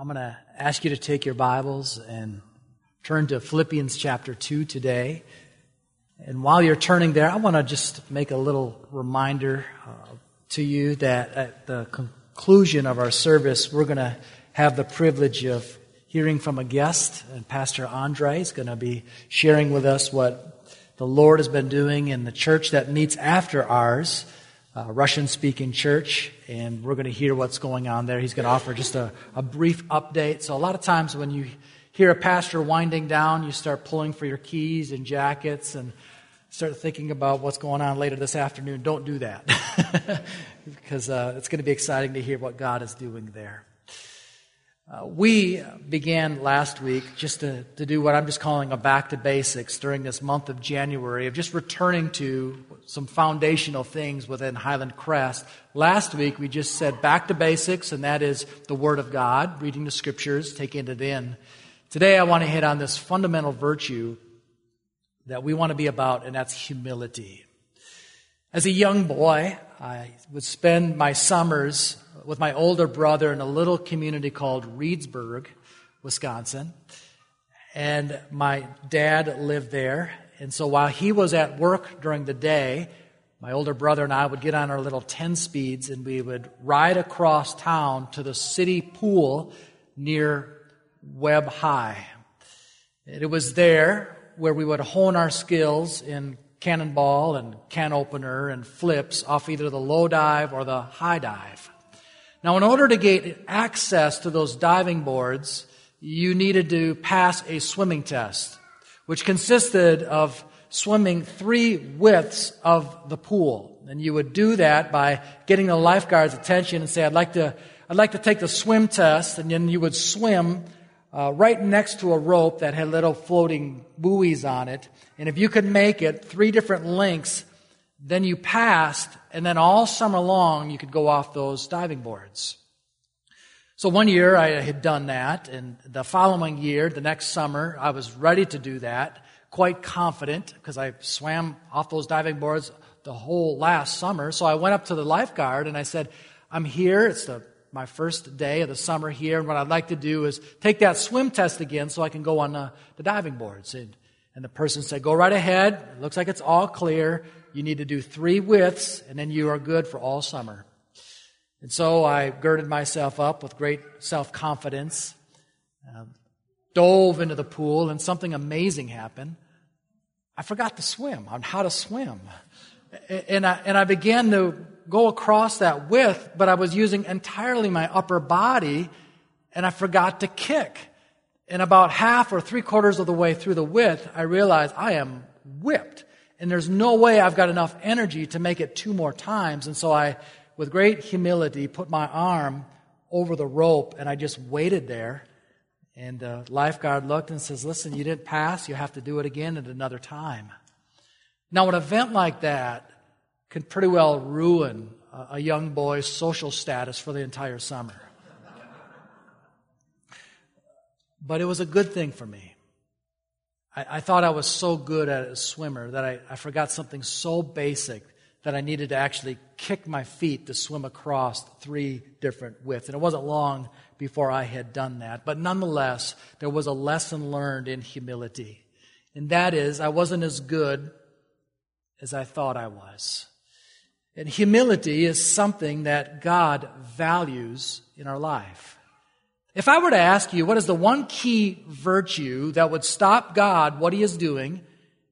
I'm going to ask you to take your Bibles and turn to Philippians chapter 2 today. And while you're turning there, I want to just make a little reminder uh, to you that at the conclusion of our service, we're going to have the privilege of hearing from a guest, and Pastor Andre is going to be sharing with us what the Lord has been doing in the church that meets after ours uh, Russian speaking church, and we're going to hear what's going on there. He's going to offer just a, a brief update. So, a lot of times when you hear a pastor winding down, you start pulling for your keys and jackets and start thinking about what's going on later this afternoon. Don't do that because uh, it's going to be exciting to hear what God is doing there. Uh, we began last week just to, to do what I'm just calling a back to basics during this month of January of just returning to some foundational things within Highland Crest. Last week we just said back to basics, and that is the Word of God, reading the Scriptures, taking it in. Today I want to hit on this fundamental virtue that we want to be about, and that's humility. As a young boy, I would spend my summers with my older brother in a little community called Reedsburg, Wisconsin. And my dad lived there. And so while he was at work during the day, my older brother and I would get on our little 10 speeds and we would ride across town to the city pool near Webb High. It was there where we would hone our skills in cannonball and can opener and flips off either the low dive or the high dive. Now, in order to get access to those diving boards, you needed to pass a swimming test, which consisted of swimming three widths of the pool. And you would do that by getting the lifeguard's attention and say, I'd like to, I'd like to take the swim test. And then you would swim uh, right next to a rope that had little floating buoys on it. And if you could make it three different lengths, then you passed, and then all summer long you could go off those diving boards. So one year I had done that, and the following year, the next summer, I was ready to do that, quite confident, because I swam off those diving boards the whole last summer. So I went up to the lifeguard and I said, I'm here. It's the, my first day of the summer here, and what I'd like to do is take that swim test again so I can go on the, the diving boards. And, and the person said, Go right ahead. It looks like it's all clear. You need to do three widths, and then you are good for all summer. And so I girded myself up with great self confidence, uh, dove into the pool, and something amazing happened. I forgot to swim, on how to swim. And I, and I began to go across that width, but I was using entirely my upper body, and I forgot to kick. And about half or three quarters of the way through the width, I realized I am whipped and there's no way I've got enough energy to make it two more times. And so I, with great humility, put my arm over the rope and I just waited there. And the lifeguard looked and says, Listen, you didn't pass. You have to do it again at another time. Now, an event like that can pretty well ruin a young boy's social status for the entire summer. But it was a good thing for me. I, I thought I was so good at a swimmer that I, I forgot something so basic that I needed to actually kick my feet to swim across three different widths. And it wasn't long before I had done that. But nonetheless, there was a lesson learned in humility. And that is, I wasn't as good as I thought I was. And humility is something that God values in our life. If I were to ask you what is the one key virtue that would stop God, what he is doing,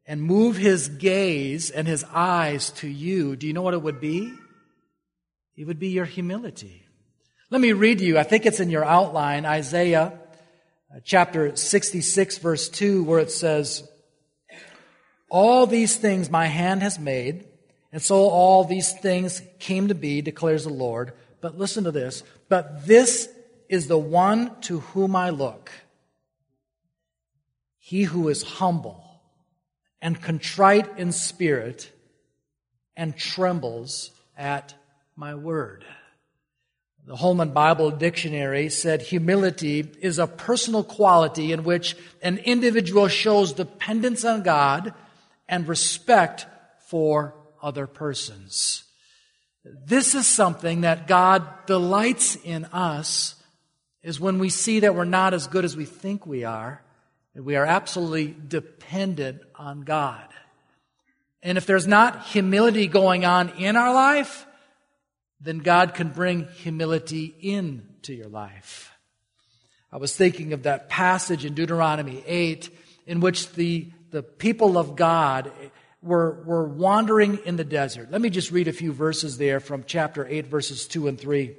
and move his gaze and his eyes to you, do you know what it would be? It would be your humility. Let me read you, I think it's in your outline, Isaiah uh, chapter 66, verse 2, where it says, All these things my hand has made, and so all these things came to be, declares the Lord. But listen to this. But this is the one to whom I look. He who is humble and contrite in spirit and trembles at my word. The Holman Bible Dictionary said humility is a personal quality in which an individual shows dependence on God and respect for other persons. This is something that God delights in us is when we see that we're not as good as we think we are, we are absolutely dependent on God. And if there's not humility going on in our life, then God can bring humility into your life. I was thinking of that passage in Deuteronomy 8 in which the, the people of God were, were wandering in the desert. Let me just read a few verses there from chapter 8, verses 2 and 3.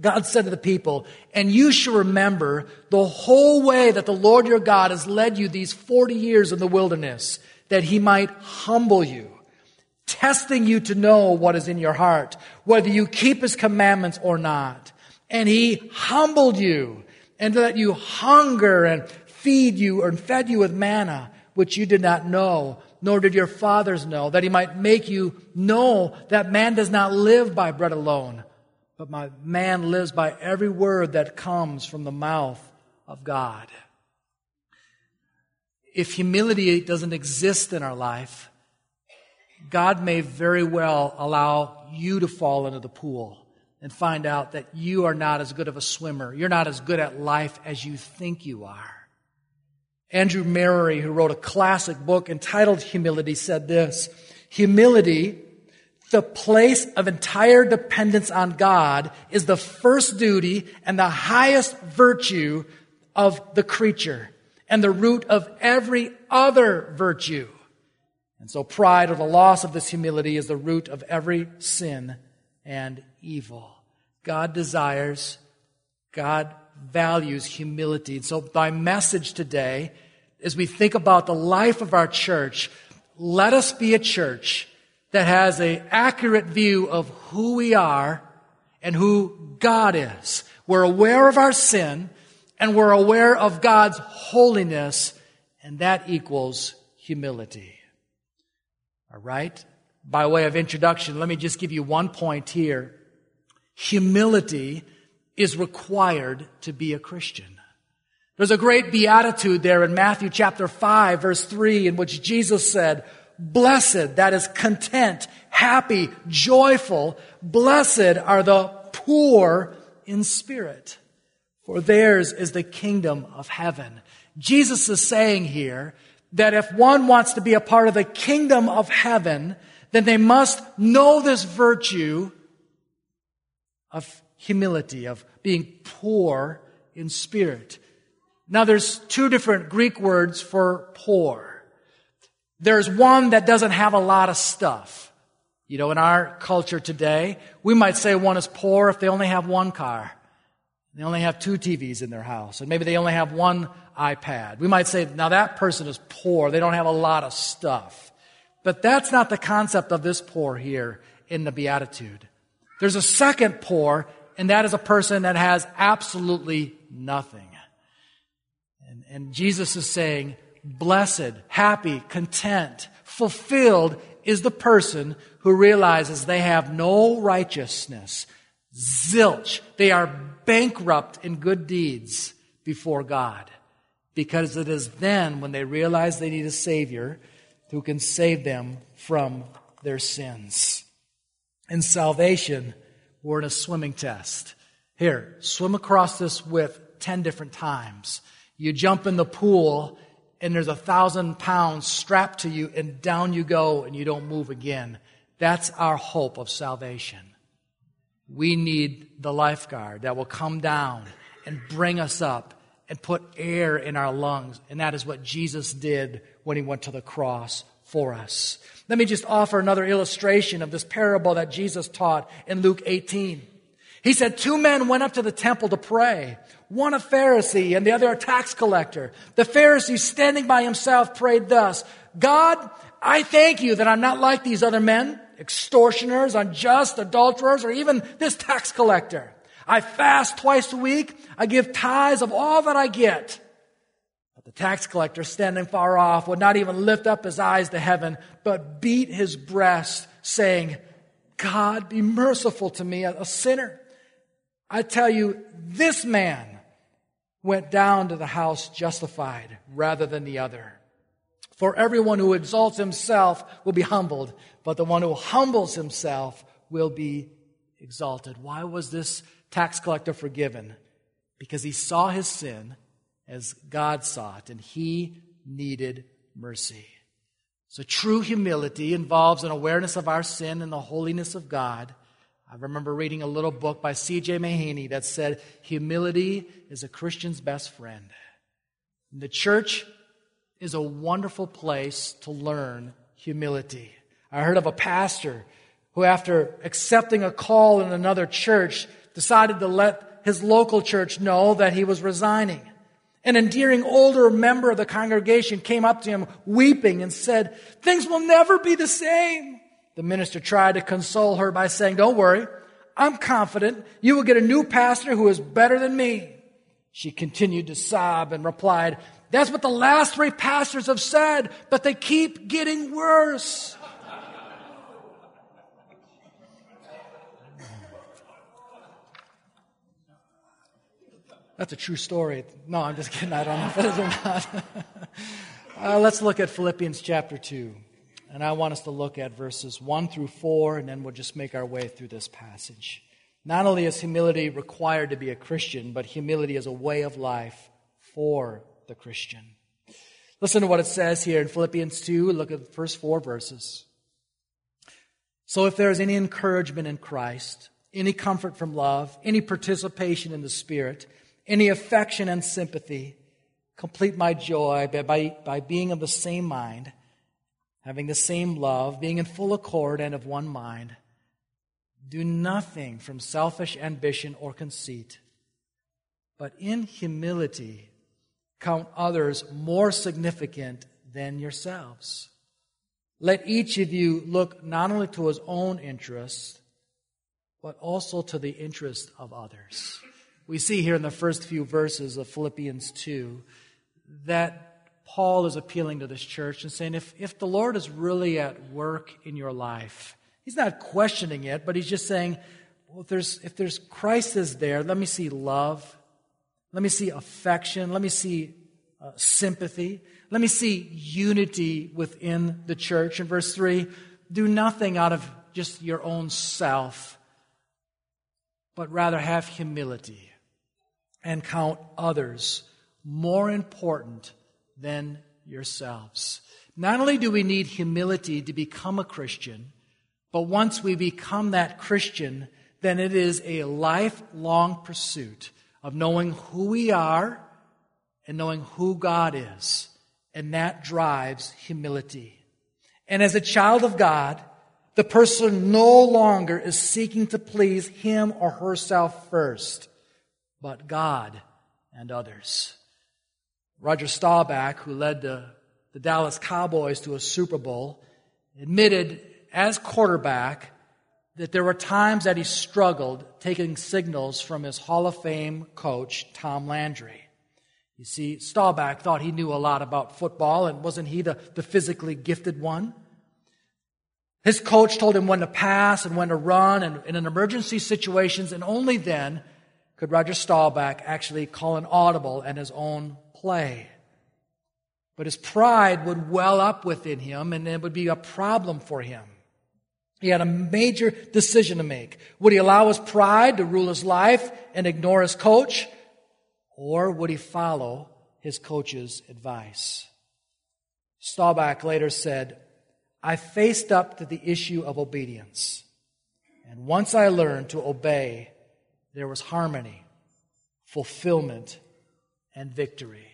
God said to the people, and you shall remember the whole way that the Lord your God has led you these 40 years in the wilderness, that he might humble you, testing you to know what is in your heart, whether you keep his commandments or not. And he humbled you and let you hunger and feed you and fed you with manna, which you did not know, nor did your fathers know, that he might make you know that man does not live by bread alone, but my man lives by every word that comes from the mouth of God. If humility doesn't exist in our life, God may very well allow you to fall into the pool and find out that you are not as good of a swimmer. You're not as good at life as you think you are. Andrew Murray, who wrote a classic book entitled Humility, said this Humility, the place of entire dependence on God, is the first duty and the highest virtue of the creature and the root of every other virtue. And so pride or the loss of this humility is the root of every sin and evil. God desires, God values humility. And so my message today, as we think about the life of our church, let us be a church that has an accurate view of who we are and who God is. We're aware of our sin and we're aware of God's holiness, and that equals humility. All right? By way of introduction, let me just give you one point here. Humility is required to be a Christian. There's a great beatitude there in Matthew chapter 5 verse 3 in which Jesus said, Blessed, that is content, happy, joyful, blessed are the poor in spirit, for theirs is the kingdom of heaven. Jesus is saying here that if one wants to be a part of the kingdom of heaven, then they must know this virtue of humility, of being poor in spirit. Now there's two different Greek words for poor. There's one that doesn't have a lot of stuff. You know, in our culture today, we might say one is poor if they only have one car. They only have two TVs in their house, and maybe they only have one iPad. We might say, now that person is poor. They don't have a lot of stuff. But that's not the concept of this poor here in the Beatitude. There's a second poor, and that is a person that has absolutely nothing. And, and Jesus is saying, blessed, happy, content, fulfilled is the person who realizes they have no righteousness. Zilch. They are bankrupt in good deeds before God. Because it is then when they realize they need a Savior who can save them from their sins. In salvation, we're in a swimming test. Here, swim across this width 10 different times. You jump in the pool and there's a thousand pounds strapped to you and down you go and you don't move again. That's our hope of salvation. We need the lifeguard that will come down and bring us up and put air in our lungs. And that is what Jesus did when he went to the cross for us. Let me just offer another illustration of this parable that Jesus taught in Luke 18. He said, Two men went up to the temple to pray, one a Pharisee and the other a tax collector. The Pharisee, standing by himself, prayed thus God, I thank you that I'm not like these other men, extortioners, unjust, adulterers, or even this tax collector. I fast twice a week. I give tithes of all that I get. But the tax collector, standing far off, would not even lift up his eyes to heaven, but beat his breast, saying, God, be merciful to me, a sinner. I tell you, this man went down to the house justified rather than the other. For everyone who exalts himself will be humbled, but the one who humbles himself will be exalted. Why was this tax collector forgiven? because he saw his sin as God saw it, and he needed mercy. So true humility involves an awareness of our sin and the holiness of God. I remember reading a little book by C.J. Mahaney that said, Humility is a Christian's best friend. And the church is a wonderful place to learn humility. I heard of a pastor who, after accepting a call in another church, decided to let his local church know that he was resigning. An endearing older member of the congregation came up to him weeping and said, Things will never be the same. The minister tried to console her by saying, Don't worry, I'm confident you will get a new pastor who is better than me. She continued to sob and replied, That's what the last three pastors have said, but they keep getting worse. That's a true story. No, I'm just kidding. I don't know if it is or not. uh, let's look at Philippians chapter 2. And I want us to look at verses 1 through 4, and then we'll just make our way through this passage. Not only is humility required to be a Christian, but humility is a way of life for the Christian. Listen to what it says here in Philippians 2. Look at the first four verses. So if there is any encouragement in Christ, any comfort from love, any participation in the Spirit, any affection and sympathy. Complete my joy by, by, by being of the same mind, having the same love, being in full accord and of one mind. Do nothing from selfish ambition or conceit, but in humility count others more significant than yourselves. Let each of you look not only to his own interests, but also to the interest of others we see here in the first few verses of Philippians 2 that Paul is appealing to this church and saying, if, if the Lord is really at work in your life, he's not questioning it, but he's just saying, well, if there's, if there's Christ is there, let me see love. Let me see affection. Let me see uh, sympathy. Let me see unity within the church. In verse 3, do nothing out of just your own self, but rather have humility and count others more important than yourselves. Not only do we need humility to become a Christian, but once we become that Christian, then it is a lifelong pursuit of knowing who we are and knowing who God is. And that drives humility. And as a child of God, the person no longer is seeking to please him or herself first but God and others. Roger Staubach, who led the, the Dallas Cowboys to a Super Bowl, admitted as quarterback that there were times that he struggled taking signals from his Hall of Fame coach, Tom Landry. You see, Staubach thought he knew a lot about football, and wasn't he the, the physically gifted one? His coach told him when to pass and when to run, and, and in emergency situations, and only then could Roger Staubach actually call an audible and his own play. But his pride would well up within him and it would be a problem for him. He had a major decision to make. Would he allow his pride to rule his life and ignore his coach? Or would he follow his coach's advice? Staubach later said, I faced up to the issue of obedience. And once I learned to obey, there was harmony, fulfillment, and victory.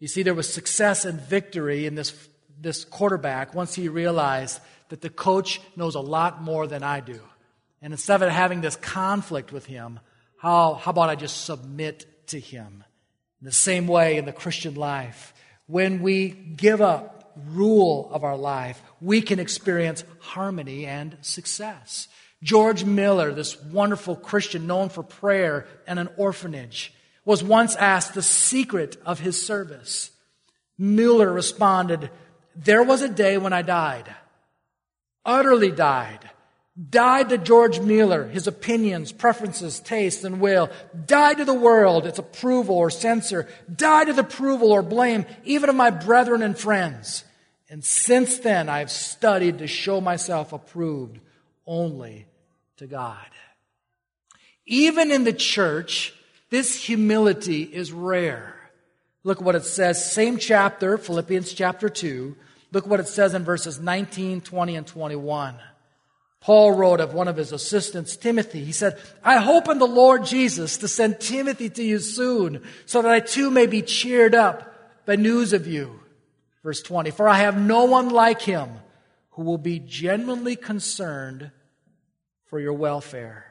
You see, there was success and victory in this, this quarterback once he realized that the coach knows a lot more than I do. And instead of having this conflict with him, how, how about I just submit to him? In the same way in the Christian life, when we give up rule of our life, we can experience harmony and success. George Mueller, this wonderful Christian known for prayer and an orphanage, was once asked the secret of his service. Mueller responded, There was a day when I died, utterly died. Died to George Mueller, his opinions, preferences, tastes, and will. Died to the world, its approval or censor. Died to the approval or blame, even of my brethren and friends. And since then, I've studied to show myself approved only to God. Even in the church, This humility is rare. Look what it says, same chapter, Philippians chapter 2. Look what it says in verses 19, 20, and 21. Paul wrote of one of his assistants, Timothy. He said, I hope in the Lord Jesus to send Timothy to you soon, so that I too may be cheered up by news of you. Verse 20, for I have no one like him who will be genuinely concerned for your welfare.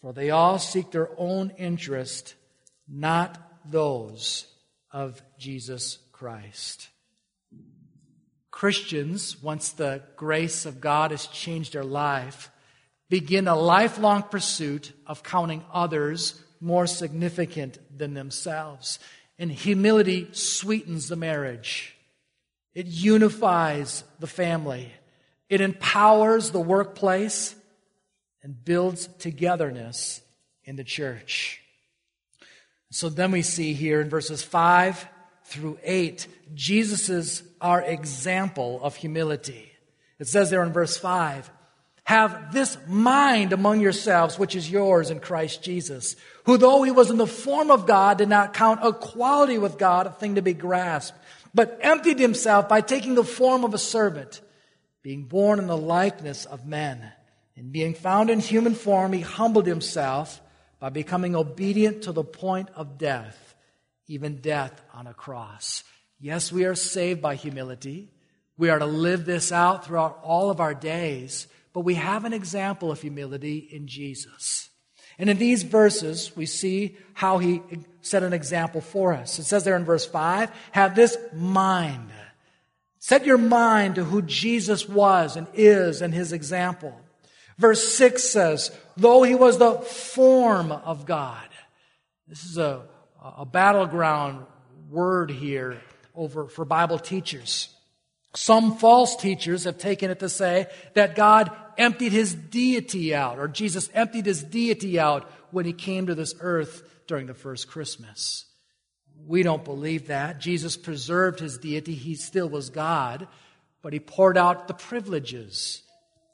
For they all seek their own interest, not those of Jesus Christ. Christians, once the grace of God has changed their life, begin a lifelong pursuit of counting others more significant than themselves. And humility sweetens the marriage. It unifies the family. It empowers the workplace and builds togetherness in the church. So then we see here in verses 5 through 8, Jesus is our example of humility. It says there in verse 5, have this mind among yourselves, which is yours in Christ Jesus, who though he was in the form of God, did not count equality with God a thing to be grasped, but emptied himself by taking the form of a servant, being born in the likeness of men. And being found in human form, he humbled himself by becoming obedient to the point of death, even death on a cross. Yes, we are saved by humility. We are to live this out throughout all of our days, but we have an example of humility in Jesus. And in these verses, we see how he set an example for us. It says there in verse 5 have this mind. Set your mind to who Jesus was and is and his example. Verse 6 says, though he was the form of God. This is a, a battleground word here over for Bible teachers. Some false teachers have taken it to say that God emptied his deity out, or Jesus emptied his deity out when he came to this earth during the first Christmas. We don't believe that. Jesus preserved his deity. He still was God, but he poured out the privileges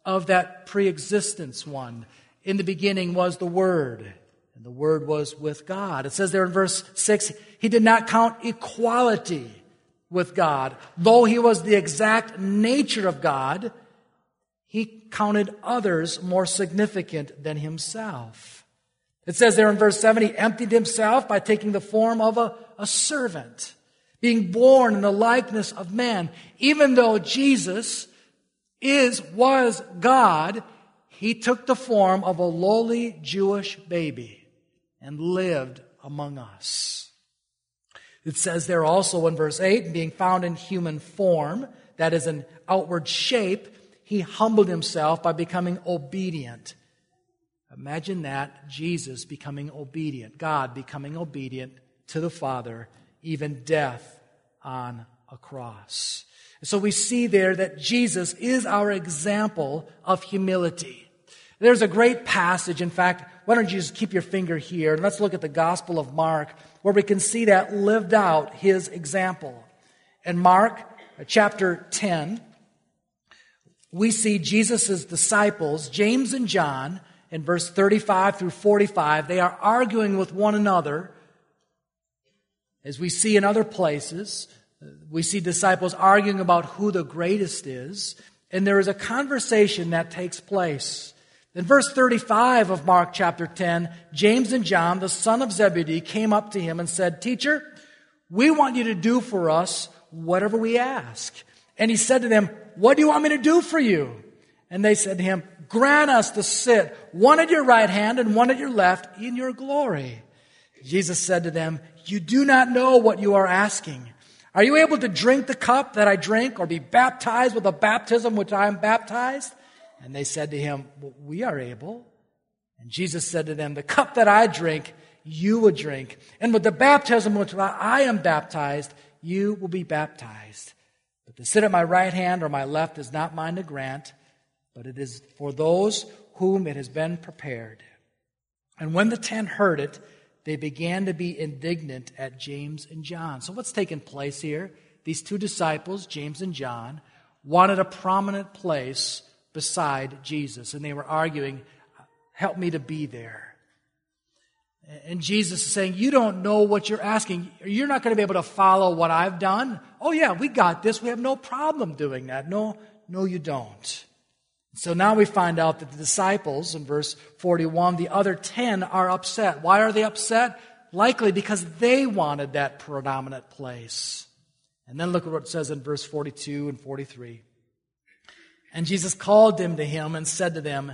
of that pre-existence one. In the beginning was the Word, and the Word was with God. It says there in verse 6, he did not count equality with God. Though he was the exact nature of God, he counted others more significant than himself. It says there in verse 7, he emptied himself by taking the form of a, a servant, being born in the likeness of man. Even though Jesus is, was God, he took the form of a lowly Jewish baby and lived among us. It says there also in verse 8, being found in human form, that is an outward shape, he humbled himself by becoming obedient. Imagine that, Jesus becoming obedient, God becoming obedient to the Father, even death on a cross. So we see there that Jesus is our example of humility. There's a great passage. In fact, why don't you just keep your finger here and let's look at the Gospel of Mark where we can see that lived out his example. In Mark uh, chapter 10, we see Jesus' disciples, James and John, in verse 35 through 45, they are arguing with one another, as we see in other places, we see disciples arguing about who the greatest is, and there is a conversation that takes place. In verse 35 of Mark chapter 10, James and John, the son of Zebedee, came up to him and said, Teacher, we want you to do for us whatever we ask. And he said to them, What do you want me to do for you? And they said to him, Grant us to sit one at your right hand and one at your left in your glory. Jesus said to them, You do not know what you are asking. Are you able to drink the cup that I drink or be baptized with the baptism which I am baptized? And they said to him, well, We are able. And Jesus said to them, The cup that I drink, you will drink. And with the baptism which I am baptized, you will be baptized. But to sit at my right hand or my left is not mine to grant, but it is for those whom it has been prepared. And when the ten heard it, they began to be indignant at James and John. So, what's taking place here? These two disciples, James and John, wanted a prominent place beside Jesus, and they were arguing, Help me to be there. And Jesus is saying, You don't know what you're asking. You're not going to be able to follow what I've done. Oh, yeah, we got this. We have no problem doing that. No, no, you don't. So now we find out that the disciples, in verse 41, the other 10 are upset. Why are they upset? Likely because they wanted that predominant place. And then look at what it says in verse 42 and 43. And Jesus called them to him and said to them,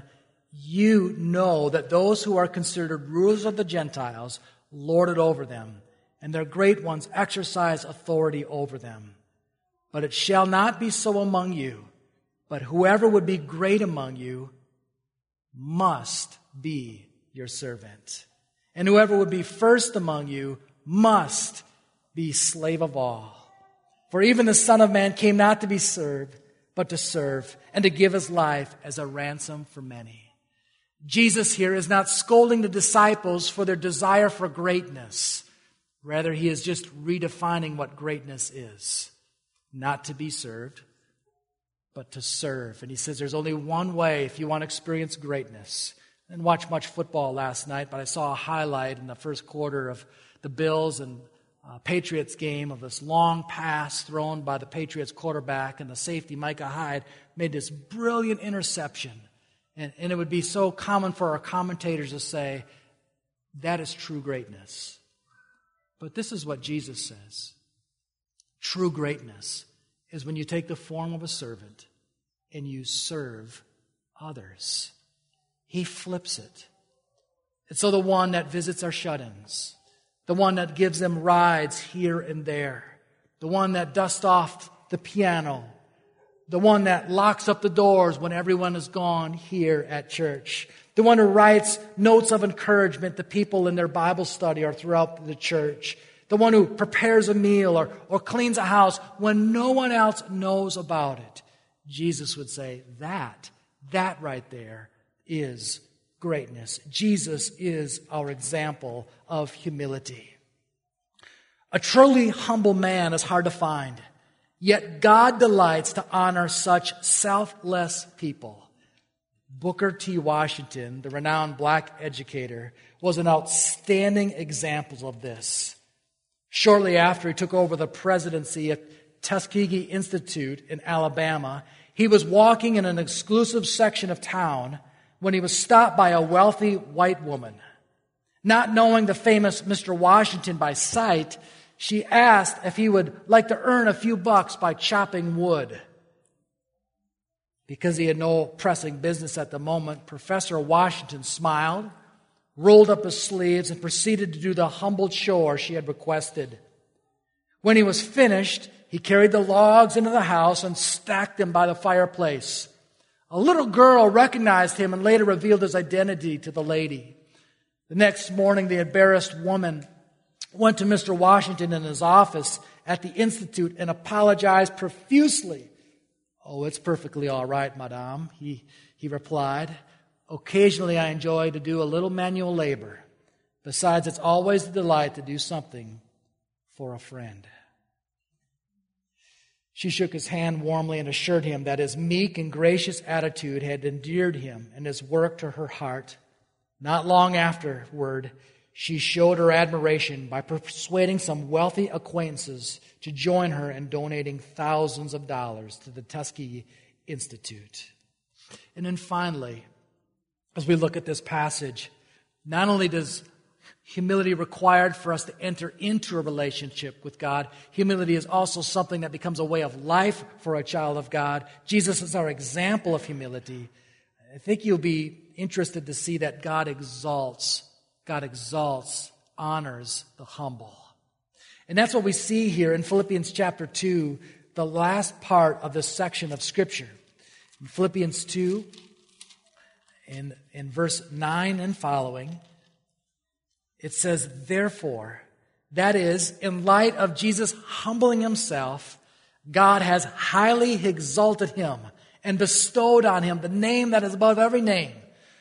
You know that those who are considered rulers of the Gentiles lord it over them, and their great ones exercise authority over them. But it shall not be so among you, but whoever would be great among you must be your servant. And whoever would be first among you must be slave of all. For even the Son of Man came not to be served, but to serve and to give his life as a ransom for many. Jesus here is not scolding the disciples for their desire for greatness. Rather, he is just redefining what greatness is. Not to be served, but to serve. And he says there's only one way if you want to experience greatness. I didn't watch much football last night, but I saw a highlight in the first quarter of the Bills and uh, Patriots game of this long pass thrown by the Patriots quarterback, and the safety, Micah Hyde, made this brilliant interception. And, and it would be so common for our commentators to say, that is true greatness. But this is what Jesus says true greatness is when you take the form of a servant and you serve others. He flips it. And so the one that visits our shut ins, the one that gives them rides here and there, the one that dusts off the piano, the one that locks up the doors when everyone is gone here at church, the one who writes notes of encouragement to people in their Bible study or throughout the church, the one who prepares a meal or, or cleans a house when no one else knows about it. Jesus would say, that, that right there is greatness. Jesus is our example of humility. A truly humble man is hard to find, yet God delights to honor such selfless people. Booker T. Washington, the renowned black educator, was an outstanding example of this. Shortly after he took over the presidency at Tuskegee Institute in Alabama, he was walking in an exclusive section of town when he was stopped by a wealthy white woman. Not knowing the famous Mr. Washington by sight, she asked if he would like to earn a few bucks by chopping wood. Because he had no pressing business at the moment, Professor Washington smiled, rolled up his sleeves, and proceeded to do the humble chore she had requested. When he was finished, he carried the logs into the house and stacked them by the fireplace. A little girl recognized him and later revealed his identity to the lady. The next morning, the embarrassed woman went to Mr. Washington in his office at the Institute and apologized profusely. Oh, it's perfectly all right, madame, he, he replied. Occasionally, I enjoy to do a little manual labor. Besides, it's always a delight to do something for a friend. She shook his hand warmly and assured him that his meek and gracious attitude had endeared him and his work to her heart. Not long afterward, she showed her admiration by persuading some wealthy acquaintances to join her in donating thousands of dollars to the Tuskegee Institute. And then finally, as we look at this passage, not only does humility required for us to enter into a relationship with God. Humility is also something that becomes a way of life for a child of God. Jesus is our example of humility. I think you'll be interested to see that God exalts, God exalts, honors the humble. And that's what we see here in Philippians chapter 2, the last part of this section of Scripture. In Philippians 2, in, in verse 9 and following, it says, therefore, that is, in light of Jesus humbling himself, God has highly exalted him and bestowed on him the name that is above every name,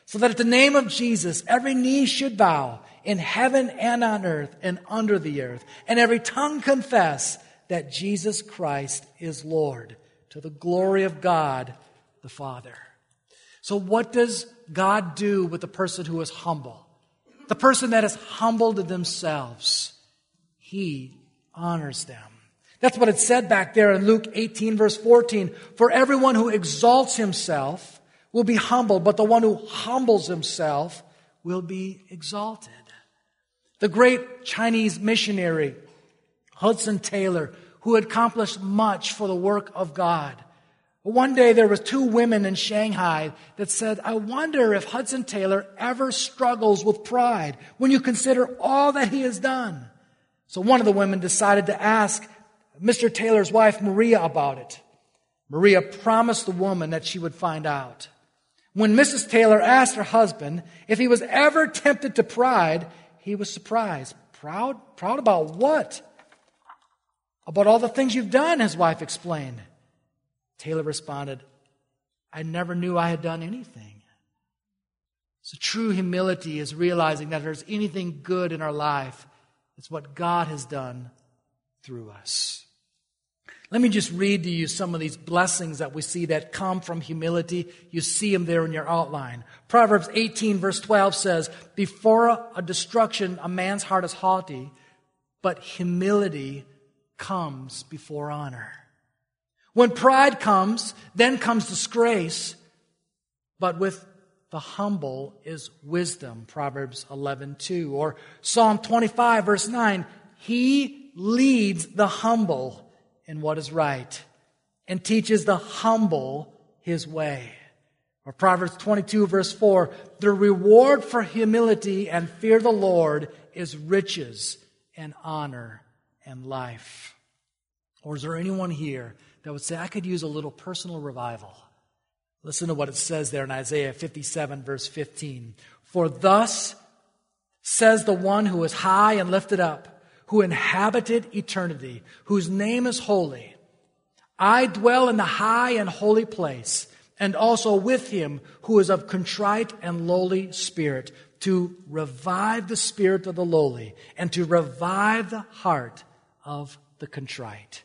so that at the name of Jesus, every knee should bow in heaven and on earth and under the earth, and every tongue confess that Jesus Christ is Lord to the glory of God the Father. So what does God do with the person who is humble? the person that has humbled themselves, he honors them. That's what it said back there in Luke 18 verse 14. For everyone who exalts himself will be humbled, but the one who humbles himself will be exalted. The great Chinese missionary, Hudson Taylor, who accomplished much for the work of God. One day there was two women in Shanghai that said, I wonder if Hudson Taylor ever struggles with pride when you consider all that he has done. So one of the women decided to ask Mr. Taylor's wife, Maria, about it. Maria promised the woman that she would find out. When Mrs. Taylor asked her husband if he was ever tempted to pride, he was surprised. Proud? Proud about what? About all the things you've done, his wife explained. Taylor responded, I never knew I had done anything. So true humility is realizing that if there's anything good in our life, it's what God has done through us. Let me just read to you some of these blessings that we see that come from humility. You see them there in your outline. Proverbs 18 verse 12 says, Before a destruction, a man's heart is haughty, but humility comes before honor. When pride comes, then comes disgrace, but with the humble is wisdom, Proverbs 11:2 or Psalm 25 verse 9, he leads the humble in what is right and teaches the humble his way. Or Proverbs 22 verse 4, the reward for humility and fear the Lord is riches and honor and life. Or is there anyone here that would say, I could use a little personal revival. Listen to what it says there in Isaiah 57, verse 15. For thus says the one who is high and lifted up, who inhabited eternity, whose name is holy. I dwell in the high and holy place, and also with him who is of contrite and lowly spirit, to revive the spirit of the lowly, and to revive the heart of the contrite.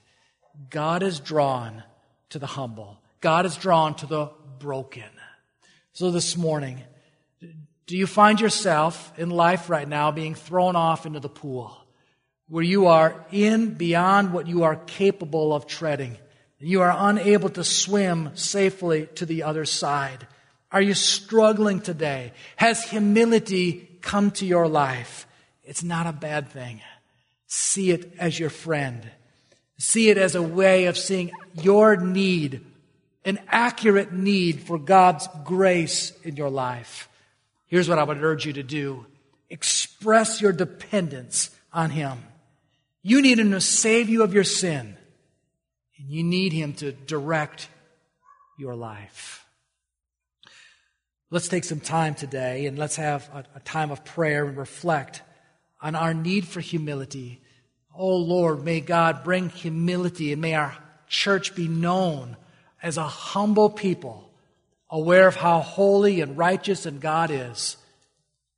God is drawn to the humble. God is drawn to the broken. So this morning, do you find yourself in life right now being thrown off into the pool where you are in beyond what you are capable of treading? You are unable to swim safely to the other side. Are you struggling today? Has humility come to your life? It's not a bad thing. See it as your friend. See it as a way of seeing your need, an accurate need for God's grace in your life. Here's what I would urge you to do express your dependence on Him. You need Him to save you of your sin, and you need Him to direct your life. Let's take some time today and let's have a, a time of prayer and reflect on our need for humility Oh Lord, may God bring humility and may our church be known as a humble people, aware of how holy and righteous and God is,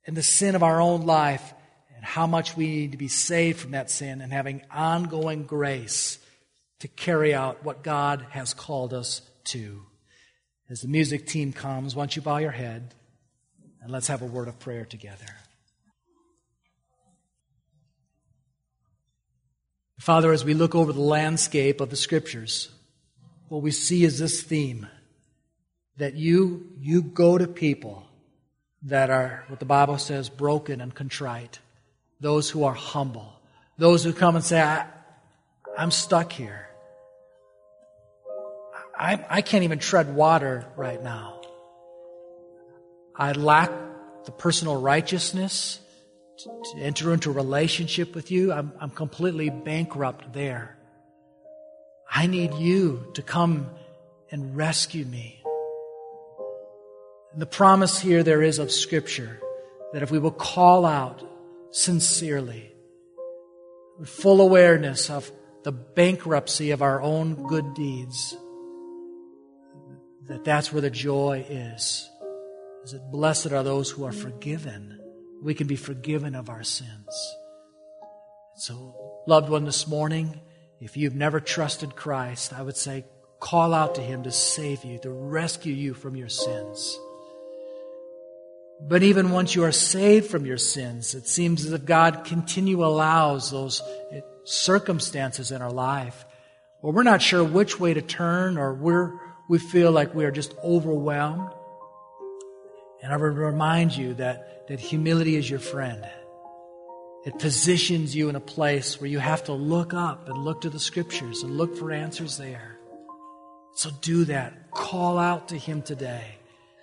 and the sin of our own life, and how much we need to be saved from that sin, and having ongoing grace to carry out what God has called us to. As the music team comes, why don't you bow your head and let's have a word of prayer together. Father, as we look over the landscape of the scriptures, what we see is this theme that you, you go to people that are, what the Bible says, broken and contrite, those who are humble, those who come and say, I, am stuck here. I, I can't even tread water right now. I lack the personal righteousness to enter into a relationship with you, I'm, I'm completely bankrupt there. I need you to come and rescue me. And the promise here there is of Scripture that if we will call out sincerely, with full awareness of the bankruptcy of our own good deeds, that that's where the joy is. Is that blessed are those who are forgiven we can be forgiven of our sins. So, loved one, this morning, if you've never trusted Christ, I would say call out to Him to save you, to rescue you from your sins. But even once you are saved from your sins, it seems as if God continue allows those circumstances in our life where we're not sure which way to turn or we're, we feel like we are just overwhelmed. And I would remind you that, that humility is your friend. It positions you in a place where you have to look up and look to the scriptures and look for answers there. So do that. Call out to Him today.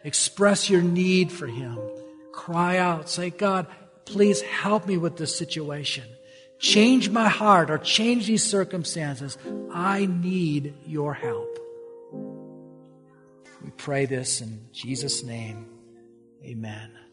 Express your need for Him. Cry out. Say, God, please help me with this situation. Change my heart or change these circumstances. I need your help. We pray this in Jesus' name. Amen.